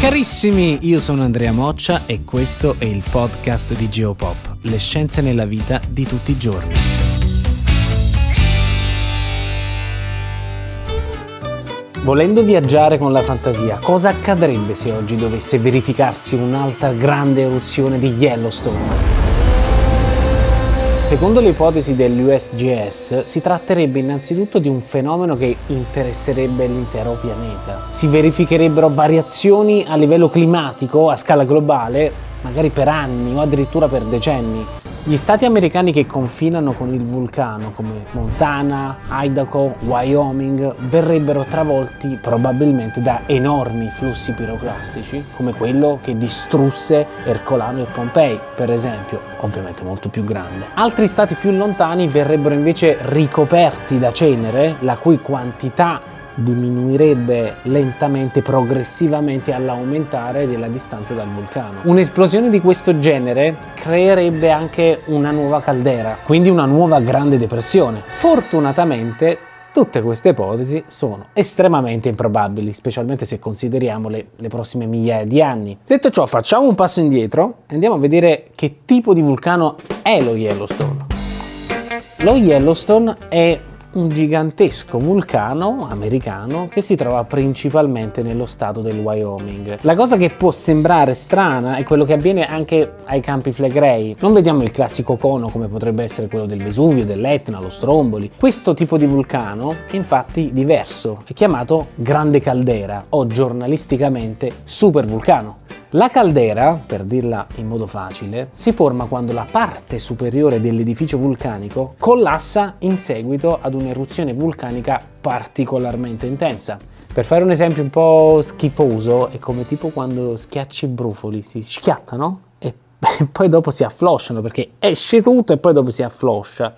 Carissimi, io sono Andrea Moccia e questo è il podcast di Geopop, le scienze nella vita di tutti i giorni. Volendo viaggiare con la fantasia, cosa accadrebbe se oggi dovesse verificarsi un'altra grande eruzione di Yellowstone? Secondo le ipotesi dell'USGS si tratterebbe innanzitutto di un fenomeno che interesserebbe l'intero pianeta. Si verificherebbero variazioni a livello climatico a scala globale magari per anni o addirittura per decenni. Gli stati americani che confinano con il vulcano, come Montana, Idaho, Wyoming, verrebbero travolti probabilmente da enormi flussi piroclastici, come quello che distrusse Ercolano e Pompei, per esempio, ovviamente molto più grande. Altri stati più lontani verrebbero invece ricoperti da cenere, la cui quantità diminuirebbe lentamente, progressivamente all'aumentare della distanza dal vulcano. Un'esplosione di questo genere creerebbe anche una nuova caldera, quindi una nuova grande depressione. Fortunatamente Tutte queste ipotesi sono estremamente improbabili, specialmente se consideriamo le, le, prossime migliaia di anni. Detto ciò, facciamo un passo indietro e andiamo a vedere che tipo di vulcano è lo Yellowstone. Lo Yellowstone è un gigantesco vulcano americano che si trova principalmente nello stato del Wyoming. La cosa che può sembrare strana è quello che avviene anche ai campi Flegrei. Non vediamo il classico cono come potrebbe essere quello del Vesuvio, dell'Etna, lo Stromboli. Questo tipo di vulcano è infatti diverso, è chiamato grande caldera o giornalisticamente supervulcano. La caldera, per dirla in modo facile, si forma quando la parte superiore dell'edificio vulcanico collassa in seguito ad un'eruzione vulcanica particolarmente intensa. Per fare un esempio un po' schifoso, è come tipo quando schiacci i brufoli, si schiattano e poi dopo si afflosciano perché esce tutto e poi dopo si affloscia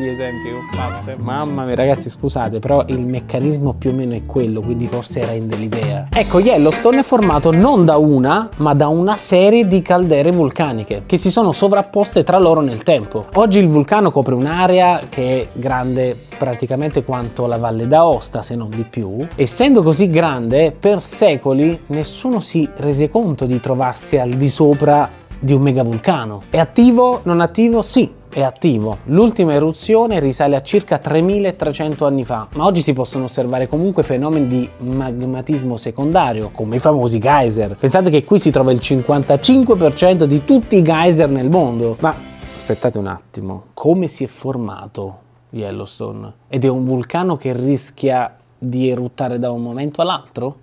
di esempi che ho fatto. Mamma mia, ragazzi, scusate, però il meccanismo più o meno è quello, quindi forse rende l'idea. Ecco, Yellowstone è formato non da una, ma da una serie di caldere vulcaniche che si sono sovrapposte tra loro nel tempo. Oggi il vulcano copre un'area che è grande praticamente quanto la Valle d'Aosta, se non di più. Essendo così grande, per secoli nessuno si rese conto di trovarsi al di sopra di un megavulcano. È attivo? Non attivo? Sì, è attivo. L'ultima eruzione risale a circa 3300 anni fa, ma oggi si possono osservare comunque fenomeni di magmatismo secondario, come i famosi geyser. Pensate che qui si trova il 55% di tutti i geyser nel mondo. Ma aspettate un attimo, come si è formato Yellowstone? Ed è un vulcano che rischia di eruttare da un momento all'altro?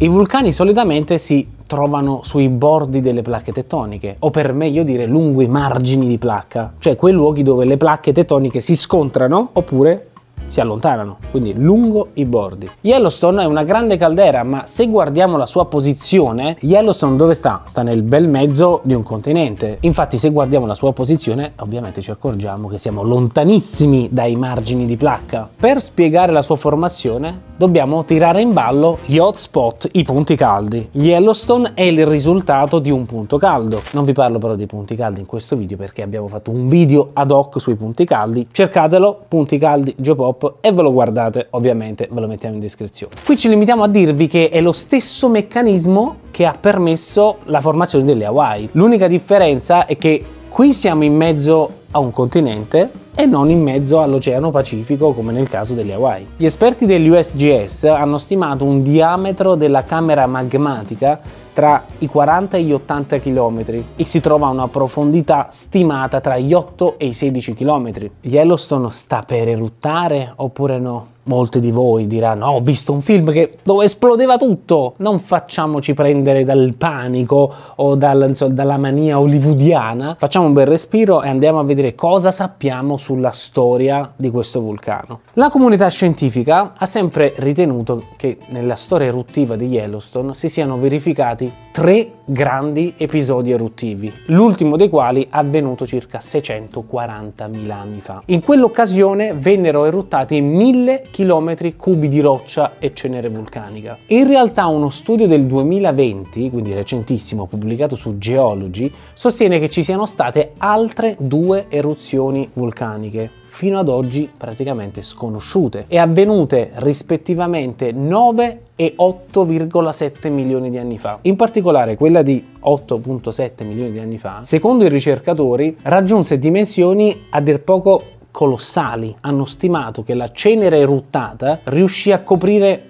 I vulcani solitamente si trovano sui bordi delle placche tettoniche, o per meglio dire lungo i margini di placca, cioè quei luoghi dove le placche tettoniche si scontrano oppure si allontanano, quindi lungo i bordi. Yellowstone è una grande caldera, ma se guardiamo la sua posizione, Yellowstone dove sta? Sta nel bel mezzo di un continente. Infatti se guardiamo la sua posizione, ovviamente ci accorgiamo che siamo lontanissimi dai margini di placca. Per spiegare la sua formazione, dobbiamo tirare in ballo gli hotspot, i punti caldi. Yellowstone è il risultato di un punto caldo. Non vi parlo però dei punti caldi in questo video perché abbiamo fatto un video ad hoc sui punti caldi. Cercatelo, punti caldi Geopop Shop e ve lo guardate, ovviamente ve lo mettiamo in descrizione. Qui ci limitiamo a dirvi che è lo stesso meccanismo che ha permesso la formazione delle Hawaii. L'unica differenza è che qui siamo in mezzo a un continente e non in mezzo all'Oceano Pacifico come nel caso delle Hawaii. Gli esperti dell'USGS hanno stimato un diametro della camera magmatica tra i 40 e gli 80 km e si trova a una profondità stimata tra gli 8 e i 16 km. Yellowstone sta per eruttare oppure no? Molti di voi diranno: oh, Ho visto un film che, dove esplodeva tutto. Non facciamoci prendere dal panico o dal, insomma, dalla mania hollywoodiana. Facciamo un bel respiro e andiamo a vedere cosa sappiamo sulla storia di questo vulcano. La comunità scientifica ha sempre ritenuto che nella storia eruttiva di Yellowstone si siano verificati tre grandi episodi eruttivi, l'ultimo dei quali avvenuto circa 640.000 anni fa. In quell'occasione vennero eruttati mille chilometri cubi di roccia e cenere vulcanica. In realtà uno studio del 2020, quindi recentissimo, pubblicato su Geology, sostiene che ci siano state altre due eruzioni vulcaniche fino ad oggi praticamente sconosciute e avvenute rispettivamente 9 e 8,7 milioni di anni fa. In particolare quella di 8,7 milioni di anni fa, secondo i ricercatori, raggiunse dimensioni a dir poco colossali. Hanno stimato che la cenere eruttata riuscì a coprire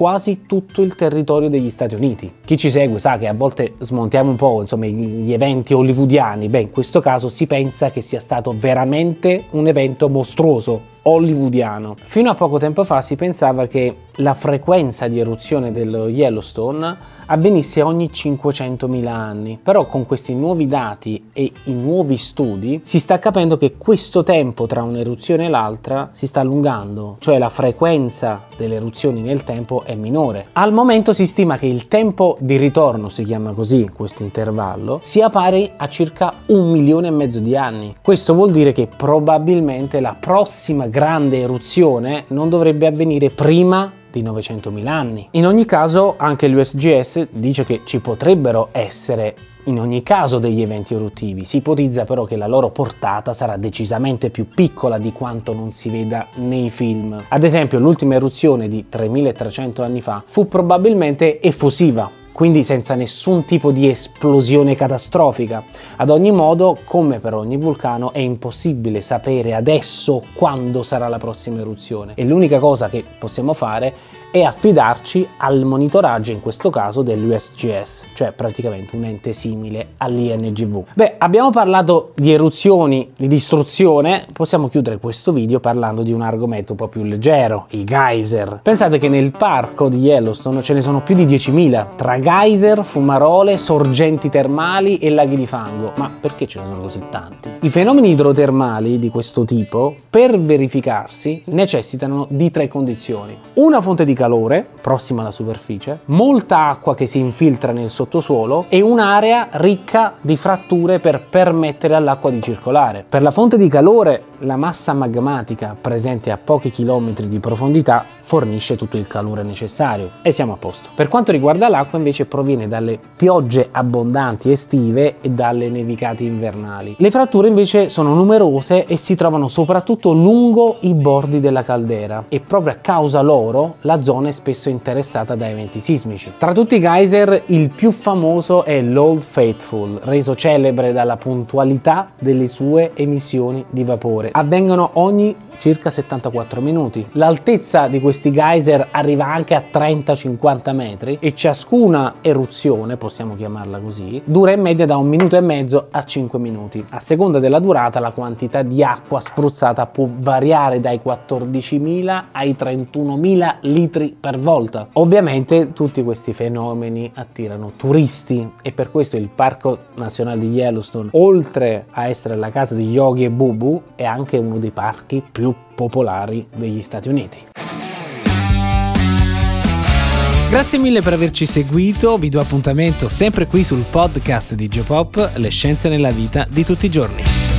quasi tutto il territorio degli Stati Uniti. Chi ci segue sa che a volte smontiamo un po' insomma, gli eventi hollywoodiani, beh in questo caso si pensa che sia stato veramente un evento mostruoso, hollywoodiano. Fino a poco tempo fa si pensava che la frequenza di eruzione dello Yellowstone avvenisse ogni 500.000 anni. Però con questi nuovi dati e i nuovi studi si sta capendo che questo tempo tra un'eruzione e l'altra si sta allungando, cioè la frequenza delle eruzioni nel tempo è minore. Al momento si stima che il tempo di ritorno, si chiama così questo intervallo, sia pari a circa un milione e mezzo di anni. Questo vuol dire che probabilmente la prossima grande eruzione non dovrebbe avvenire prima di 900.000 anni. In ogni caso anche l'USGS dice che ci potrebbero essere in ogni caso degli eventi eruttivi, si ipotizza però che la loro portata sarà decisamente più piccola di quanto non si veda nei film. Ad esempio l'ultima eruzione di 3300 anni fa fu probabilmente effusiva, quindi senza nessun tipo di esplosione catastrofica. Ad ogni modo, come per ogni vulcano, è impossibile sapere adesso quando sarà la prossima eruzione e l'unica cosa che possiamo fare è affidarci al monitoraggio, in questo caso dell'USGS, cioè praticamente un ente simile all'INGV. Beh, abbiamo parlato di eruzioni, di distruzione, possiamo chiudere questo video parlando di un argomento un po' più leggero, i geyser. Pensate che nel parco di Yellowstone ce ne sono più di 10.000, tra geyser, fumarole, sorgenti termali e laghi di fango. Ma perché ce ne sono così tanti? I fenomeni idrotermali di questo tipo, per verificarsi, necessitano di tre condizioni. Una fonte di calore prossima alla superficie, molta acqua che si infiltra nel sottosuolo e un'area ricca di fratture per permettere all'acqua di circolare. Per la fonte di calore, la massa magmatica presente a pochi chilometri di profondità fornisce tutto il calore necessario e siamo a posto. Per quanto riguarda l'acqua invece proviene dalle piogge abbondanti estive e dalle nevicate invernali. Le fratture invece sono numerose e si trovano soprattutto lungo i bordi della caldera e proprio a causa loro la zona è spesso interessata da eventi sismici. Tra tutti i geyser il più famoso è l'Old Faithful, reso celebre dalla puntualità delle sue emissioni di vapore. Avvengono ogni circa 74 minuti. L'altezza di questi geyser arriva anche a 30-50 metri e ciascuna eruzione, possiamo chiamarla così, dura in media da un minuto e mezzo a 5 minuti. A seconda della durata la quantità di acqua spruzzata può variare dai 14.000 ai 31.000 litri per volta. Ovviamente tutti questi fenomeni attirano turisti e per questo il Parco Nazionale di Yellowstone, oltre a essere la casa di Yogi e Bubu, è anche uno dei parchi popolari degli Stati Uniti. Grazie mille per averci seguito, vi do appuntamento sempre qui sul podcast di Geopop, le scienze nella vita di tutti i giorni.